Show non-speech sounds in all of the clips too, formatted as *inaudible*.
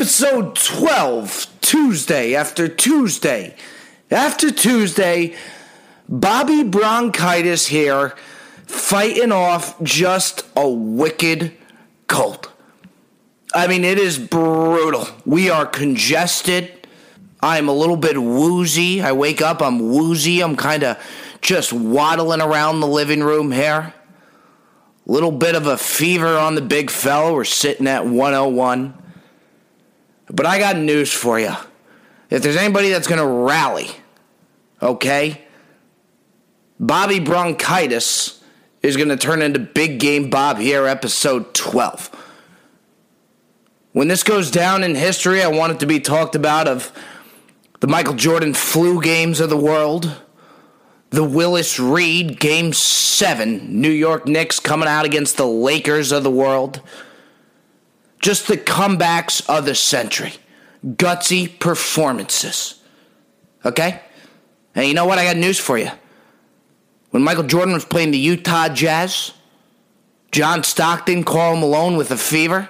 Episode twelve, Tuesday after Tuesday after Tuesday. Bobby Bronchitis here, fighting off just a wicked cold. I mean, it is brutal. We are congested. I'm a little bit woozy. I wake up, I'm woozy. I'm kind of just waddling around the living room here. Little bit of a fever on the big fella. We're sitting at 101. But I got news for you. If there's anybody that's going to rally, okay, Bobby Bronchitis is going to turn into Big Game Bob here, episode 12. When this goes down in history, I want it to be talked about of the Michael Jordan flu games of the world, the Willis Reed Game 7, New York Knicks coming out against the Lakers of the world. Just the comebacks of the century. Gutsy performances. Okay? And you know what? I got news for you. When Michael Jordan was playing the Utah Jazz, John Stockton, Karl Malone with a fever.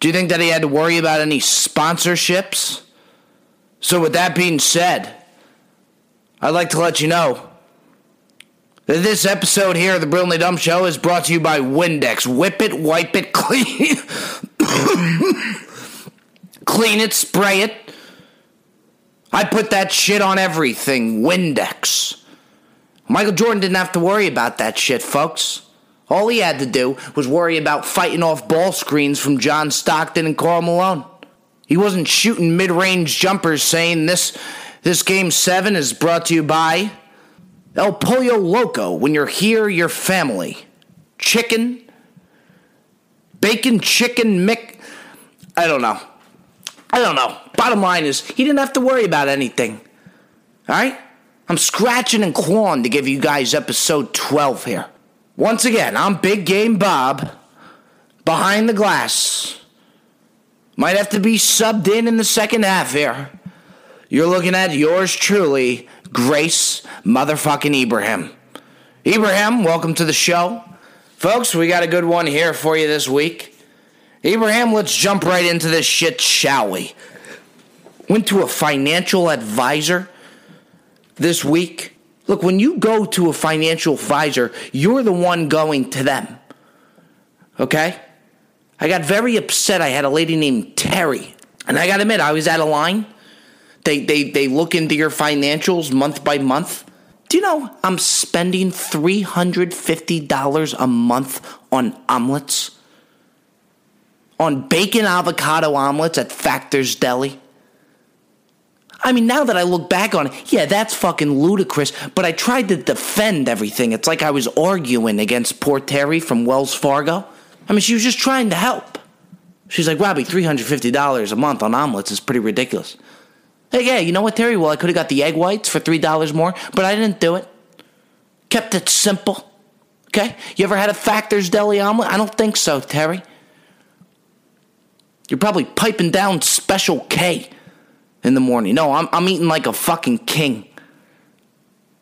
Do you think that he had to worry about any sponsorships? So, with that being said, I'd like to let you know this episode here of the Brilliantly Dumb Show is brought to you by Windex. Whip it, wipe it, *laughs* clean. clean it, spray it. I put that shit on everything. Windex. Michael Jordan didn't have to worry about that shit, folks. All he had to do was worry about fighting off ball screens from John Stockton and Karl Malone. He wasn't shooting mid-range jumpers saying this this game 7 is brought to you by El Pollo Loco. When you're here, your family. Chicken bacon chicken mick I don't know. I don't know. Bottom line is he didn't have to worry about anything. All right? I'm scratching and clawing to give you guys episode 12 here. Once again, I'm Big Game Bob behind the glass. Might have to be subbed in in the second half here. You're looking at yours truly, Grace motherfucking Ibrahim. Ibrahim, welcome to the show. Folks, we got a good one here for you this week. Abraham, let's jump right into this shit, shall we? Went to a financial advisor this week. Look, when you go to a financial advisor, you're the one going to them. Okay? I got very upset. I had a lady named Terry, and I got to admit, I was out of line. They, they, they look into your financials month by month. Do you know I'm spending $350 a month on omelets? On bacon avocado omelets at Factor's Deli? I mean, now that I look back on it, yeah, that's fucking ludicrous, but I tried to defend everything. It's like I was arguing against poor Terry from Wells Fargo. I mean, she was just trying to help. She's like, Robbie, $350 a month on omelets is pretty ridiculous. Hey, yeah, you know what, Terry? Well, I could have got the egg whites for $3 more, but I didn't do it. Kept it simple. Okay? You ever had a Factor's Deli omelet? I don't think so, Terry. You're probably piping down Special K in the morning. No, I'm, I'm eating like a fucking king.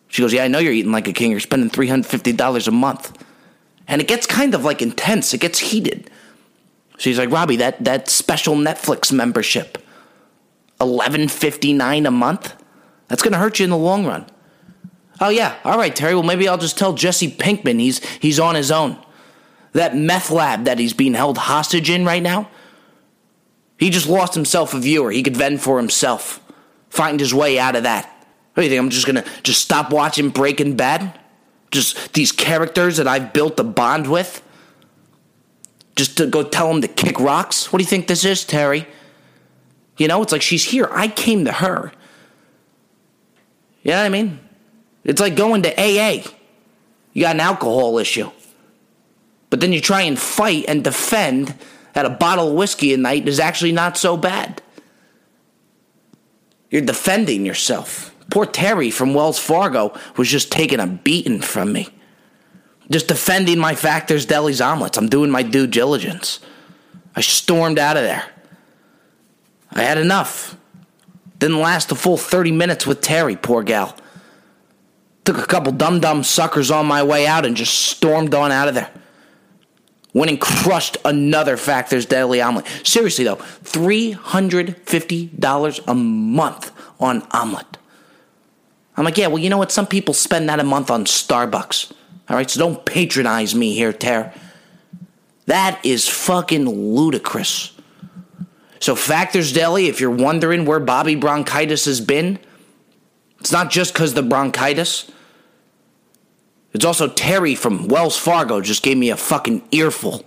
She goes, Yeah, I know you're eating like a king. You're spending $350 a month. And it gets kind of like intense, it gets heated. She's like, Robbie, that, that special Netflix membership, eleven fifty nine a month, that's gonna hurt you in the long run. Oh yeah, all right, Terry. Well, maybe I'll just tell Jesse Pinkman he's he's on his own. That meth lab that he's being held hostage in right now. He just lost himself a viewer. He could vend for himself, find his way out of that. What do you think? I'm just gonna just stop watching Breaking Bad? Just these characters that I've built a bond with? Just to go tell them to kick rocks? What do you think this is, Terry? You know, it's like she's here. I came to her. You know what I mean? It's like going to AA. You got an alcohol issue. But then you try and fight and defend that a bottle of whiskey a night is actually not so bad. You're defending yourself. Poor Terry from Wells Fargo was just taking a beating from me. Just defending my Factors Deli's omelets. I'm doing my due diligence. I stormed out of there. I had enough. Didn't last a full 30 minutes with Terry, poor gal. Took a couple dum dum suckers on my way out and just stormed on out of there. Went and crushed another Factor's Deli Omelet. Seriously, though, $350 a month on omelet. I'm like, yeah, well, you know what? Some people spend that a month on Starbucks. All right, so don't patronize me here, Ter. That is fucking ludicrous. So, Factors Deli, if you're wondering where Bobby Bronchitis has been, it's not just because the bronchitis. It's also Terry from Wells Fargo just gave me a fucking earful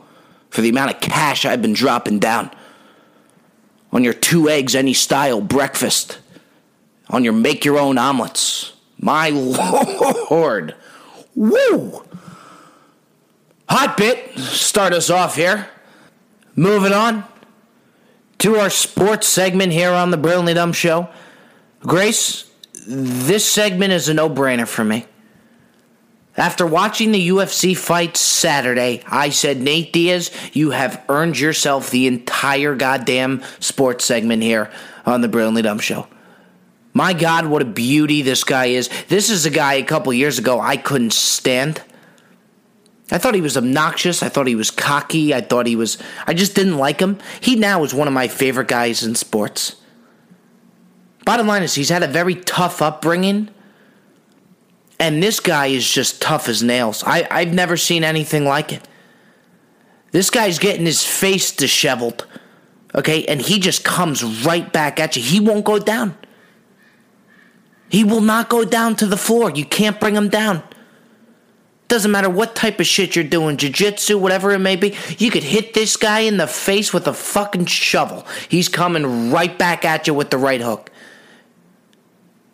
for the amount of cash I've been dropping down on your two eggs any style breakfast, on your make your own omelets. My *laughs* lord. Woo! Hot bit, start us off here. Moving on to our sports segment here on the Brilliantly Dumb Show. Grace, this segment is a no brainer for me. After watching the UFC fight Saturday, I said, Nate Diaz, you have earned yourself the entire goddamn sports segment here on the Brilliantly Dumb Show. My God, what a beauty this guy is. This is a guy a couple years ago I couldn't stand. I thought he was obnoxious. I thought he was cocky. I thought he was. I just didn't like him. He now is one of my favorite guys in sports. Bottom line is, he's had a very tough upbringing. And this guy is just tough as nails. I, I've never seen anything like it. This guy's getting his face disheveled. Okay? And he just comes right back at you. He won't go down. He will not go down to the floor. You can't bring him down. Doesn't matter what type of shit you're doing, jiu-jitsu, whatever it may be, you could hit this guy in the face with a fucking shovel. He's coming right back at you with the right hook.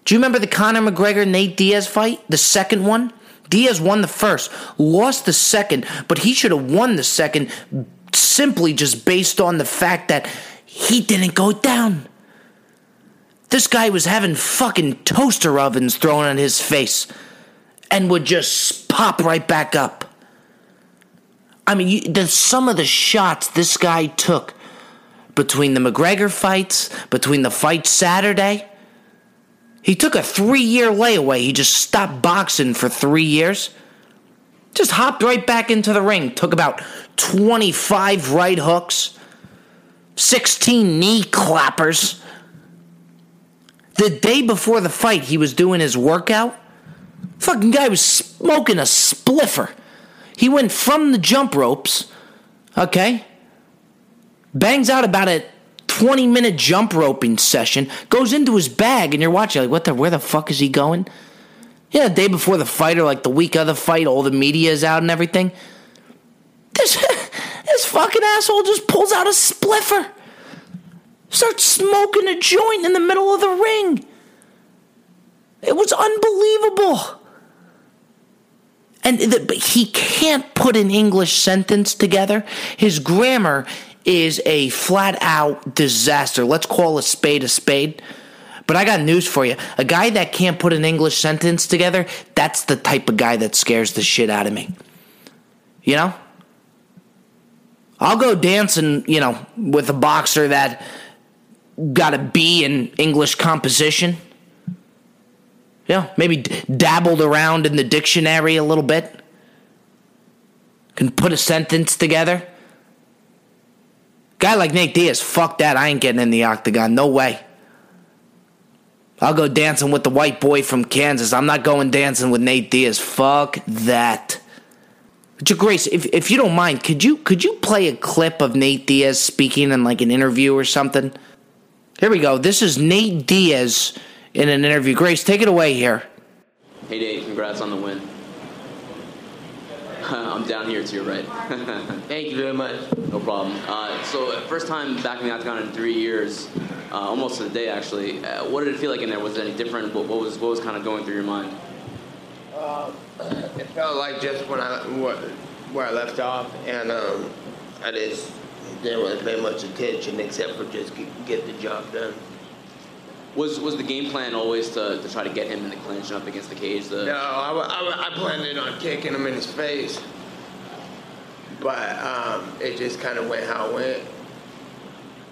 Do you remember the Conor McGregor Nate Diaz fight? The second one? Diaz won the first, lost the second, but he should have won the second simply just based on the fact that he didn't go down. This guy was having fucking toaster ovens thrown on his face and would just pop right back up. I mean, you, the, some of the shots this guy took between the McGregor fights, between the fight Saturday, he took a three year layaway. He just stopped boxing for three years. Just hopped right back into the ring. Took about 25 right hooks, 16 knee clappers. The day before the fight, he was doing his workout. Fucking guy was smoking a spliffer. He went from the jump ropes, okay? Bangs out about a 20 minute jump roping session, goes into his bag, and you're watching, like, what the, where the fuck is he going? Yeah, the day before the fight or like the week of the fight, all the media is out and everything. This, *laughs* this fucking asshole just pulls out a spliffer, starts smoking a joint in the middle of the ring. It was unbelievable. And the, but he can't put an English sentence together. His grammar is a flat out disaster. Let's call a spade a spade. But I got news for you. A guy that can't put an English sentence together, that's the type of guy that scares the shit out of me. You know? I'll go dancing, you know, with a boxer that got a B in English composition. Yeah, maybe dabbled around in the dictionary a little bit. Can put a sentence together. Guy like Nate Diaz, fuck that. I ain't getting in the octagon. No way. I'll go dancing with the white boy from Kansas. I'm not going dancing with Nate Diaz. Fuck that. But your Grace, if if you don't mind, could you could you play a clip of Nate Diaz speaking in like an interview or something? Here we go. This is Nate Diaz in an interview. Grace, take it away here. Hey Dave, congrats on the win. *laughs* I'm down here to your right. *laughs* Thank you very much. No problem. Uh, so, uh, first time back in the octagon in three years, uh, almost to the day actually. Uh, what did it feel like in there? Was it any different? What, what, was what was kind of going through your mind? Uh, it felt like just when I where I left off, and um, I just didn't really pay much attention except for just get, get the job done. Was was the game plan always to, to try to get him in the clinch and up against the cage? The... No, I, I, I planned on kicking him in his face, but um, it just kind of went how it went.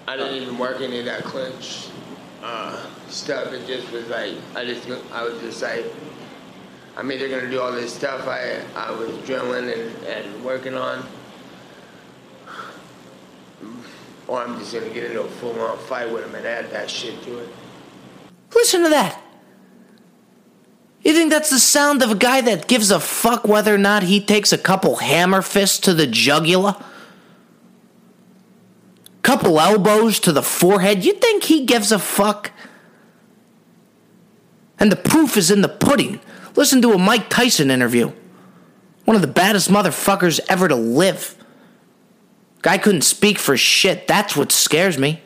I didn't even work any of that clinch uh, stuff. It just was like I just I was just like I'm either gonna do all this stuff I I was drilling and, and working on, or I'm just gonna get into a full on fight with him and add that shit to it. Listen to that. You think that's the sound of a guy that gives a fuck whether or not he takes a couple hammer fists to the jugular? Couple elbows to the forehead? You think he gives a fuck? And the proof is in the pudding. Listen to a Mike Tyson interview. One of the baddest motherfuckers ever to live. Guy couldn't speak for shit. That's what scares me.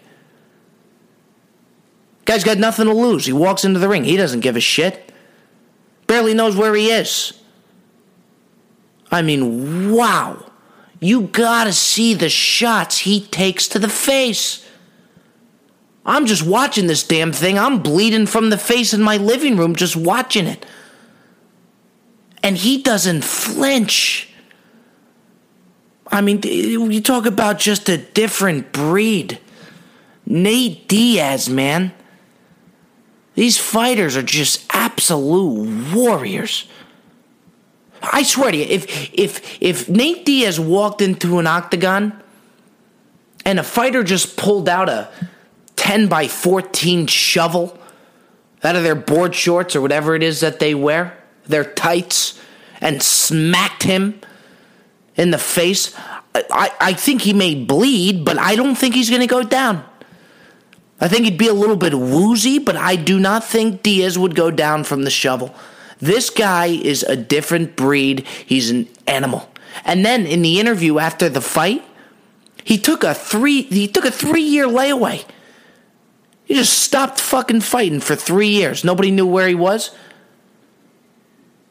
Guy's got nothing to lose. He walks into the ring. He doesn't give a shit. Barely knows where he is. I mean, wow. You gotta see the shots he takes to the face. I'm just watching this damn thing. I'm bleeding from the face in my living room just watching it. And he doesn't flinch. I mean, you talk about just a different breed. Nate Diaz, man. These fighters are just absolute warriors. I swear to you, if if if Nate Diaz walked into an octagon and a fighter just pulled out a 10 by 14 shovel out of their board shorts or whatever it is that they wear, their tights, and smacked him in the face, I, I think he may bleed, but I don't think he's going to go down. I think he'd be a little bit woozy, but I do not think Diaz would go down from the shovel. This guy is a different breed. He's an animal. And then in the interview after the fight, he took a three he took a three year layaway. He just stopped fucking fighting for three years. Nobody knew where he was.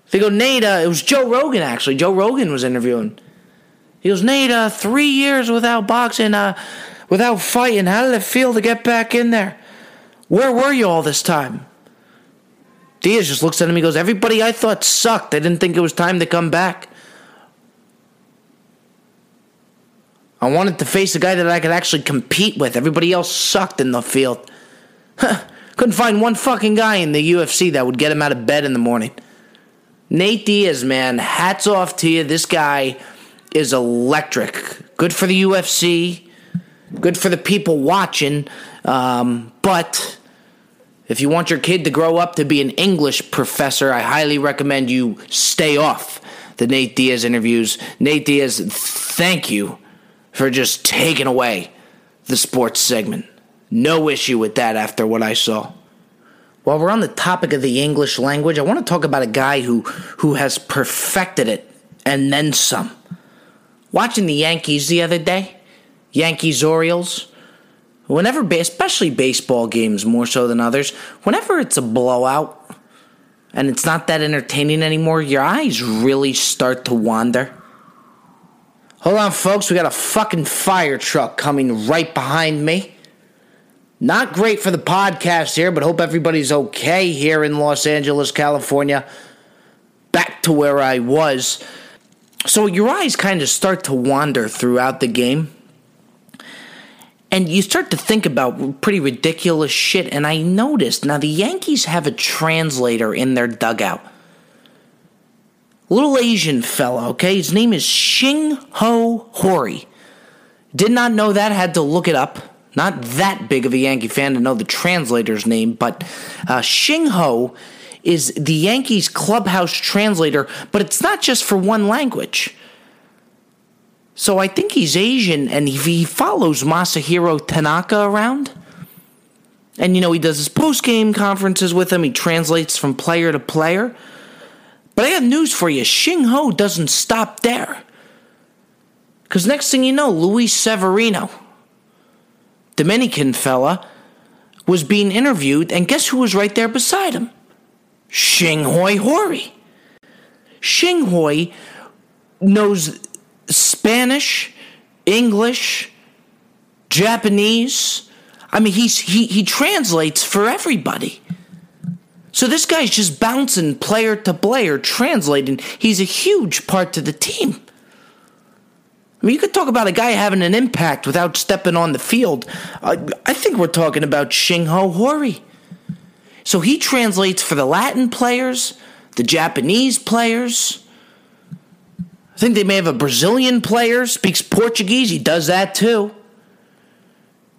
They go, Nate, uh, it was Joe Rogan actually. Joe Rogan was interviewing. He goes, Nate, uh, three years without boxing. Uh, without fighting. How did it feel to get back in there? Where were you all this time? Diaz just looks at him. He goes, Everybody I thought sucked. I didn't think it was time to come back. I wanted to face a guy that I could actually compete with. Everybody else sucked in the field. *laughs* Couldn't find one fucking guy in the UFC that would get him out of bed in the morning. Nate Diaz, man, hats off to you. This guy is electric. Good for the UFC good for the people watching. Um, but if you want your kid to grow up to be an English professor, I highly recommend you stay off the Nate Diaz interviews. Nate Diaz, thank you for just taking away the sports segment. No issue with that after what I saw. While we're on the topic of the English language, I want to talk about a guy who, who has perfected it and then some. Watching the Yankees the other day, Yankees Orioles. Whenever, especially baseball games more so than others, whenever it's a blowout and it's not that entertaining anymore, your eyes really start to wander. Hold on, folks, we got a fucking fire truck coming right behind me. Not great for the podcast here, but hope everybody's okay here in Los Angeles, California. Back to where I was. So your eyes kind of start to wander throughout the game and you start to think about pretty ridiculous shit. And I noticed now the Yankees have a translator in their dugout. Little Asian fella, okay? His name is Shin Ho Hori. Did not know that, had to look it up. Not that big of a Yankee fan to know the translator's name, but uh, Shin Ho is the Yankees clubhouse translator, but it's not just for one language. So I think he's Asian and he follows Masahiro Tanaka around. And, you know, he does his post game conferences with him. He translates from player to player. But I have news for you Shin Ho doesn't stop there. Because next thing you know, Luis Severino, Dominican fella, was being interviewed, and guess who was right there beside him? Shinghoi Hori. Shinghoi knows Spanish, English, Japanese. I mean, he's he he translates for everybody. So this guy's just bouncing player to player, translating. He's a huge part to the team. I mean, you could talk about a guy having an impact without stepping on the field. Uh, I think we're talking about Shinho Hori. So he translates for the Latin players, the Japanese players. Think they may have a Brazilian player, speaks Portuguese. He does that too.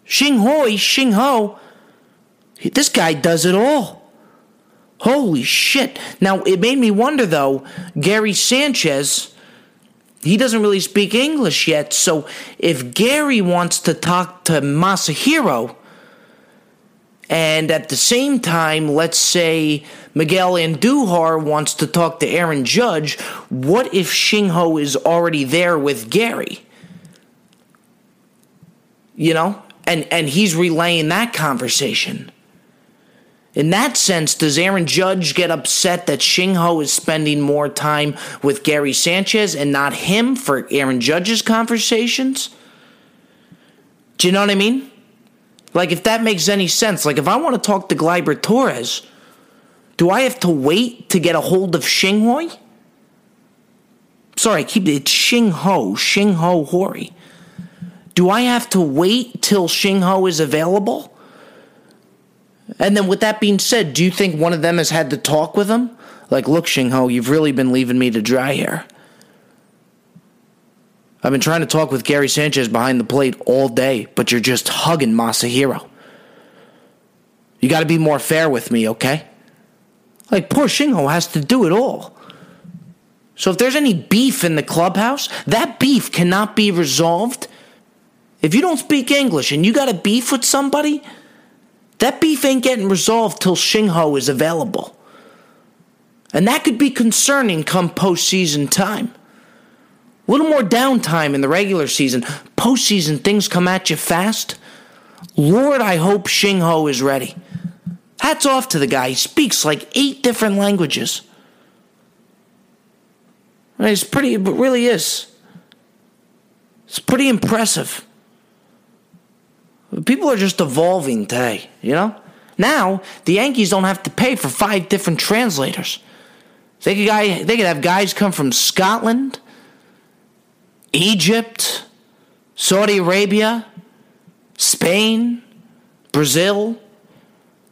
Xinghoi, Xingho, this guy does it all. Holy shit. Now, it made me wonder though, Gary Sanchez, he doesn't really speak English yet. So if Gary wants to talk to Masahiro, and at the same time, let's say Miguel Andujar wants to talk to Aaron Judge, what if Shinho is already there with Gary? You know? And and he's relaying that conversation. In that sense, does Aaron Judge get upset that Shinho is spending more time with Gary Sanchez and not him for Aaron Judge's conversations? Do you know what I mean? Like, if that makes any sense. Like, if I want to talk to Gleyber Torres, do I have to wait to get a hold of Xinghoi? Sorry, keep it. It's Xingho, Xingho Hori. Do I have to wait till Xingho is available? And then, with that being said, do you think one of them has had to talk with him? Like, look, Xingho, you've really been leaving me to dry here. I've been trying to talk with Gary Sanchez behind the plate all day, but you're just hugging Masahiro. You got to be more fair with me, okay? Like, poor Shingo has to do it all. So if there's any beef in the clubhouse, that beef cannot be resolved. If you don't speak English and you got a beef with somebody, that beef ain't getting resolved till Shinho is available. And that could be concerning come postseason time. Little more downtime in the regular season. Postseason, things come at you fast. Lord, I hope Shinho is ready. Hats off to the guy. He speaks like eight different languages. It's pretty, it really is. It's pretty impressive. People are just evolving today, you know? Now, the Yankees don't have to pay for five different translators. They could, guy, they could have guys come from Scotland, Egypt, Saudi Arabia, Spain, Brazil,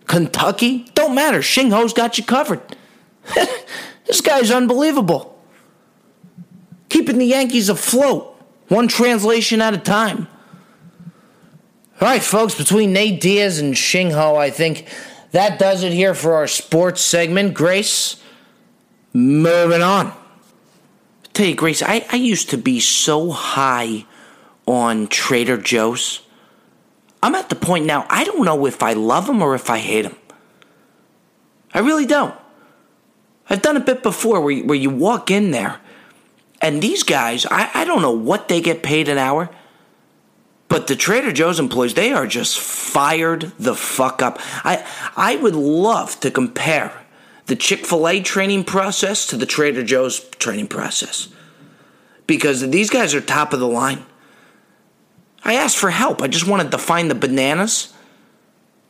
Kentucky. Don't matter. Shingho's got you covered. *laughs* this guy's unbelievable. Keeping the Yankees afloat, one translation at a time. All right, folks, between Nate Diaz and Shingho, I think that does it here for our sports segment. Grace, moving on tell you, Grace, I, I used to be so high on Trader Joe's. I'm at the point now, I don't know if I love them or if I hate them. I really don't. I've done a bit before where you, where you walk in there and these guys, I, I don't know what they get paid an hour, but the Trader Joe's employees, they are just fired the fuck up. I, I would love to compare the Chick fil A training process to the Trader Joe's training process. Because these guys are top of the line. I asked for help. I just wanted to find the bananas.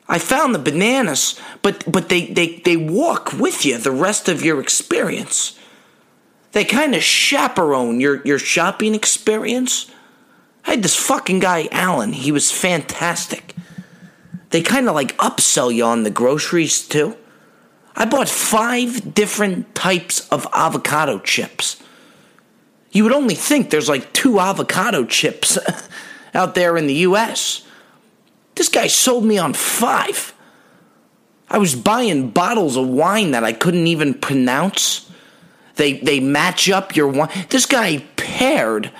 I found the bananas, but but they, they, they walk with you the rest of your experience. They kind of chaperone your, your shopping experience. I had this fucking guy, Alan. He was fantastic. They kind of like upsell you on the groceries too. I bought five different types of avocado chips. You would only think there's like two avocado chips *laughs* out there in the US. This guy sold me on five. I was buying bottles of wine that I couldn't even pronounce. They they match up your wine. This guy paired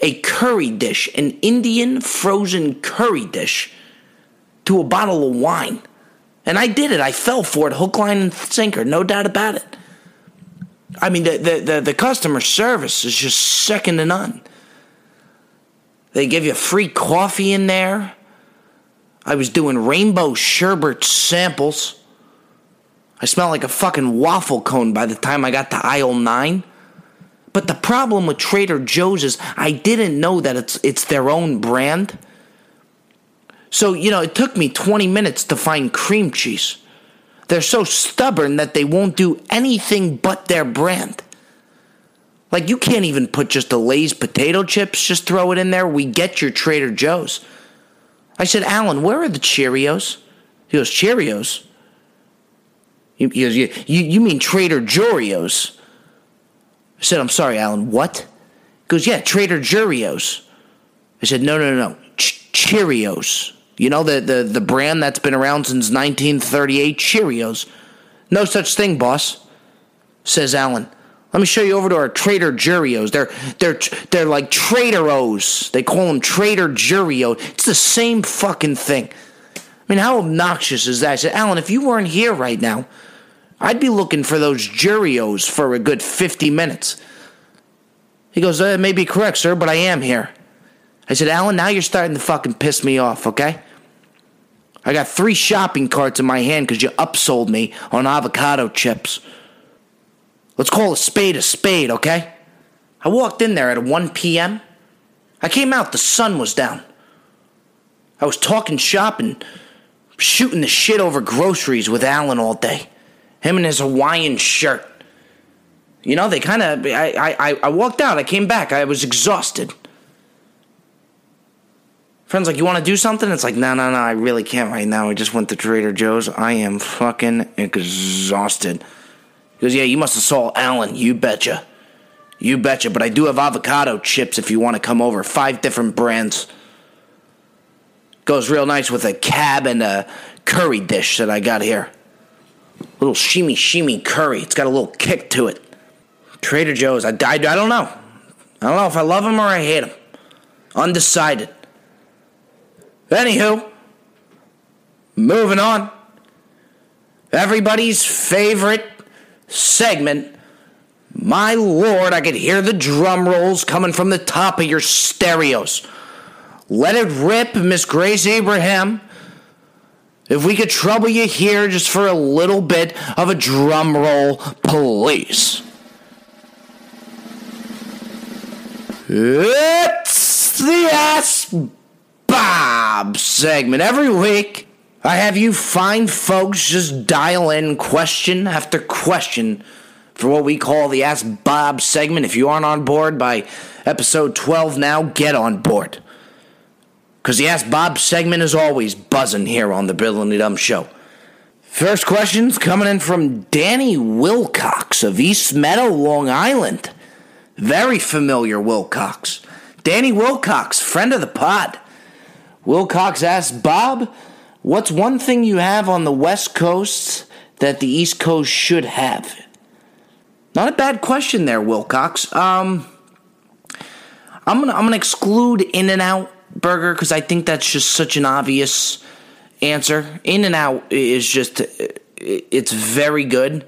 a curry dish, an Indian frozen curry dish, to a bottle of wine. And I did it. I fell for it, hook, line, and sinker, no doubt about it. I mean, the, the, the, the customer service is just second to none. They give you free coffee in there. I was doing rainbow sherbet samples. I smelled like a fucking waffle cone by the time I got to aisle 9. But the problem with Trader Joe's is I didn't know that it's it's their own brand. So, you know, it took me 20 minutes to find cream cheese. They're so stubborn that they won't do anything but their brand. Like you can't even put just the Lay's potato chips, just throw it in there. We get your Trader Joe's. I said, Alan, where are the Cheerios? He goes, Cheerios? He goes, you, you, you mean Trader Jorios? I said, I'm sorry, Alan, what? He goes, yeah, Trader Jorios. I said, no, no, no, no, Ch- Cheerios. You know, the, the, the brand that's been around since 1938, Cheerios. No such thing, boss, says Alan. Let me show you over to our Trader Jurios. They're they're they're like Traderos. They call them Trader Jurio. It's the same fucking thing. I mean, how obnoxious is that? I said, Alan, if you weren't here right now, I'd be looking for those Jurios for a good 50 minutes. He goes, That may be correct, sir, but I am here. I said, Alan, now you're starting to fucking piss me off, okay? I got three shopping carts in my hand because you upsold me on avocado chips. Let's call a spade a spade, okay? I walked in there at 1 p.m. I came out, the sun was down. I was talking shopping, shooting the shit over groceries with Alan all day. Him in his Hawaiian shirt. You know, they kind of. I, I, I walked out, I came back, I was exhausted. Friends like, you want to do something? It's like, no, no, no, I really can't right now. I just went to Trader Joe's. I am fucking exhausted. He goes, Yeah, you must have saw Alan. You betcha. You betcha. But I do have avocado chips if you want to come over. Five different brands. Goes real nice with a cab and a curry dish that I got here. Little shimmy shimmy curry. It's got a little kick to it. Trader Joe's. I, I, I don't know. I don't know if I love him or I hate him. Undecided. Anywho, moving on. Everybody's favorite segment. My lord, I could hear the drum rolls coming from the top of your stereos. Let it rip, Miss Grace Abraham. If we could trouble you here just for a little bit of a drum roll, please. It's the Ask Bob segment. Every week, I have you fine folks just dial in question after question for what we call the Ask Bob segment. If you aren't on board by episode 12 now, get on board. Because the Ask Bob segment is always buzzing here on the Brilliantly Dumb Show. First question's coming in from Danny Wilcox of East Meadow, Long Island. Very familiar Wilcox. Danny Wilcox, friend of the pod. Wilcox asks Bob, What's one thing you have on the West Coast that the East Coast should have? Not a bad question there, Wilcox. Um, I'm gonna I'm gonna exclude In and Out Burger because I think that's just such an obvious answer. In and Out is just it's very good,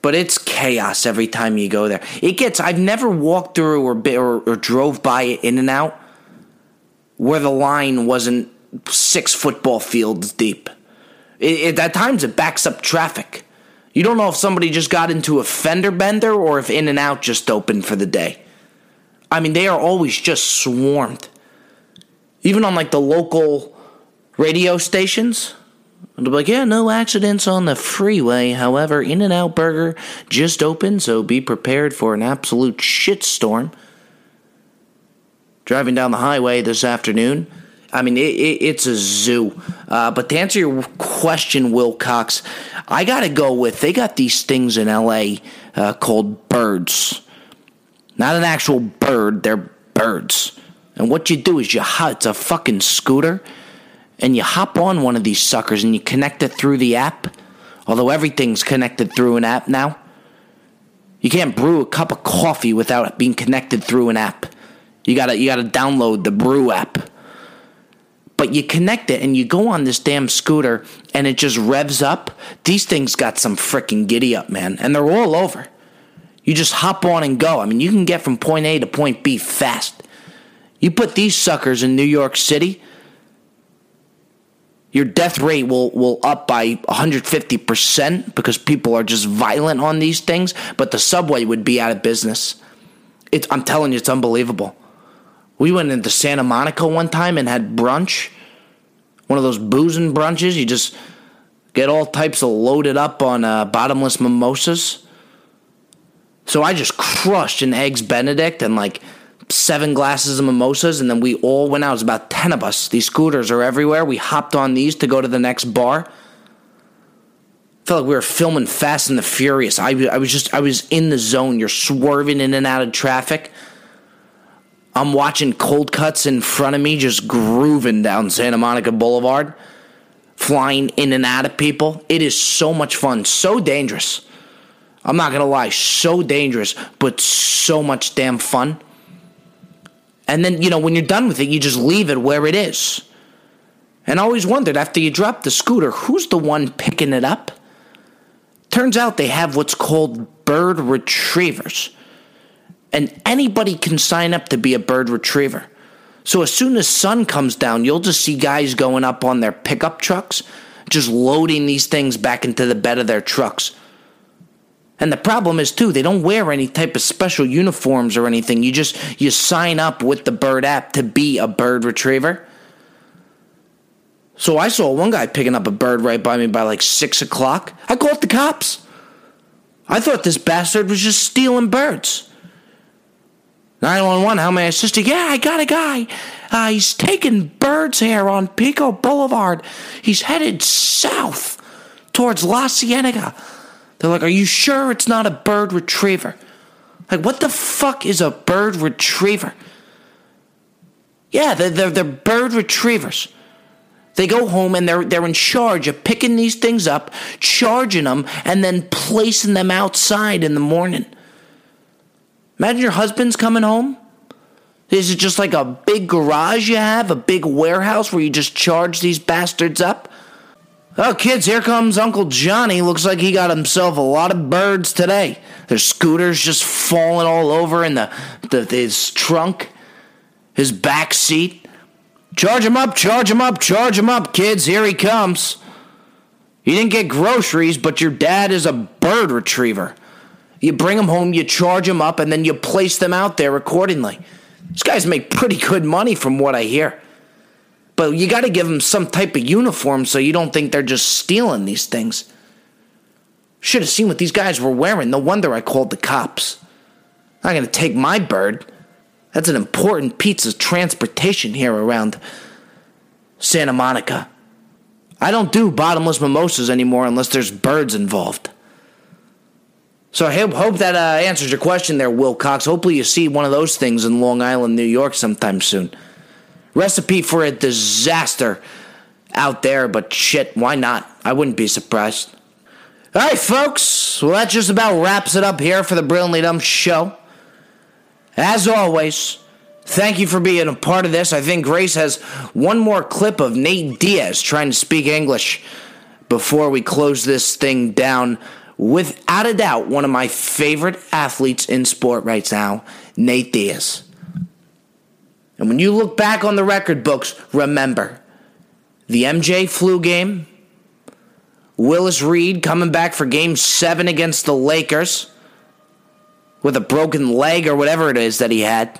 but it's chaos every time you go there. It gets I've never walked through or or, or drove by it. In and Out where the line wasn't six football fields deep. It, it, at times, it backs up traffic. You don't know if somebody just got into a fender bender or if In and Out just opened for the day. I mean, they are always just swarmed. Even on like the local radio stations, they'll be like, yeah, no accidents on the freeway. However, In and Out Burger just opened, so be prepared for an absolute shitstorm. Driving down the highway this afternoon, I mean, it, it, it's a zoo. Uh, but to answer your question, Wilcox, I got to go with they got these things in LA uh, called birds. Not an actual bird, they're birds. And what you do is you hop, it's a fucking scooter, and you hop on one of these suckers and you connect it through the app. Although everything's connected through an app now. You can't brew a cup of coffee without being connected through an app. You gotta you gotta download the brew app but you connect it and you go on this damn scooter and it just revs up. These things got some freaking giddy up, man, and they're all over. You just hop on and go. I mean, you can get from point A to point B fast. You put these suckers in New York City, your death rate will, will up by 150% because people are just violent on these things, but the subway would be out of business. It's, I'm telling you, it's unbelievable. We went into Santa Monica one time and had brunch. One of those boozing brunches. You just get all types of loaded up on uh, bottomless mimosas. So I just crushed an eggs Benedict and like seven glasses of mimosas, and then we all went out. It was about 10 of us. These scooters are everywhere. We hopped on these to go to the next bar. Felt like we were filming Fast and the Furious. I, I was just, I was in the zone. You're swerving in and out of traffic. I'm watching cold cuts in front of me, just grooving down Santa Monica Boulevard, flying in and out of people. It is so much fun, so dangerous. I'm not gonna lie, so dangerous, but so much damn fun. And then, you know, when you're done with it, you just leave it where it is. And I always wondered after you drop the scooter, who's the one picking it up? Turns out they have what's called bird retrievers and anybody can sign up to be a bird retriever. So as soon as sun comes down, you'll just see guys going up on their pickup trucks, just loading these things back into the bed of their trucks. And the problem is too, they don't wear any type of special uniforms or anything. You just you sign up with the bird app to be a bird retriever. So I saw one guy picking up a bird right by me by like six o'clock. I called the cops. I thought this bastard was just stealing birds. 911, how may I assist you? Yeah, I got a guy. Uh, he's taking birds here on Pico Boulevard. He's headed south towards La Cienega. They're like, Are you sure it's not a bird retriever? Like, what the fuck is a bird retriever? Yeah, they're, they're, they're bird retrievers. They go home and they're, they're in charge of picking these things up, charging them, and then placing them outside in the morning. Imagine your husband's coming home. Is it just like a big garage you have, a big warehouse where you just charge these bastards up? Oh, kids, here comes Uncle Johnny. Looks like he got himself a lot of birds today. There's scooters just falling all over in the, the his trunk, his back seat. Charge him up, charge him up, charge him up, kids. Here he comes. You didn't get groceries, but your dad is a bird retriever. You bring them home, you charge them up, and then you place them out there accordingly. These guys make pretty good money from what I hear. But you got to give them some type of uniform so you don't think they're just stealing these things. Should have seen what these guys were wearing. No wonder I called the cops. I'm not going to take my bird. That's an important piece of transportation here around Santa Monica. I don't do bottomless mimosas anymore unless there's birds involved. So I hope, hope that uh, answers your question there, Wilcox. Hopefully you see one of those things in Long Island, New York sometime soon. Recipe for a disaster out there, but shit, why not? I wouldn't be surprised. All right, folks. Well, that just about wraps it up here for the Brilliantly Dumb show. As always, thank you for being a part of this. I think Grace has one more clip of Nate Diaz trying to speak English before we close this thing down without a doubt, one of my favorite athletes in sport right now, Nate Diaz. And when you look back on the record books, remember the MJ flu game, Willis Reed coming back for game seven against the Lakers with a broken leg or whatever it is that he had.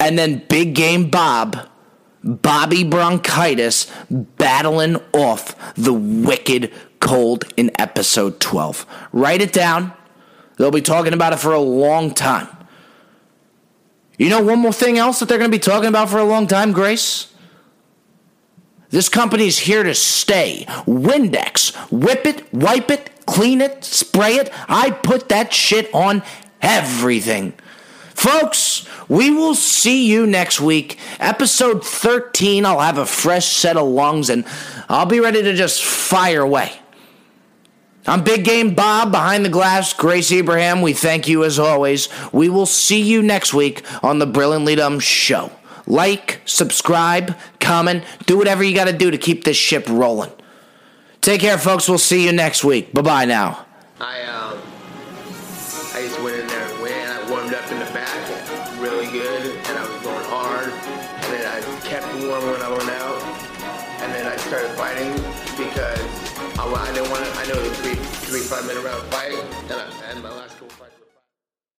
And then big game Bob, Bobby Bronchitis, battling off the wicked cold in episode 12. Write it down. They'll be talking about it for a long time. You know, one more thing else that they're going to be talking about for a long time, Grace? This company's here to stay. Windex. Whip it, wipe it, clean it, spray it. I put that shit on everything. Folks, we will see you next week. Episode 13, I'll have a fresh set of lungs and I'll be ready to just fire away. I'm Big Game Bob behind the glass. Grace Abraham, we thank you as always. We will see you next week on the Brilliantly Dumb Show. Like, subscribe, comment, do whatever you got to do to keep this ship rolling. Take care, folks. We'll see you next week. Bye bye now. I um,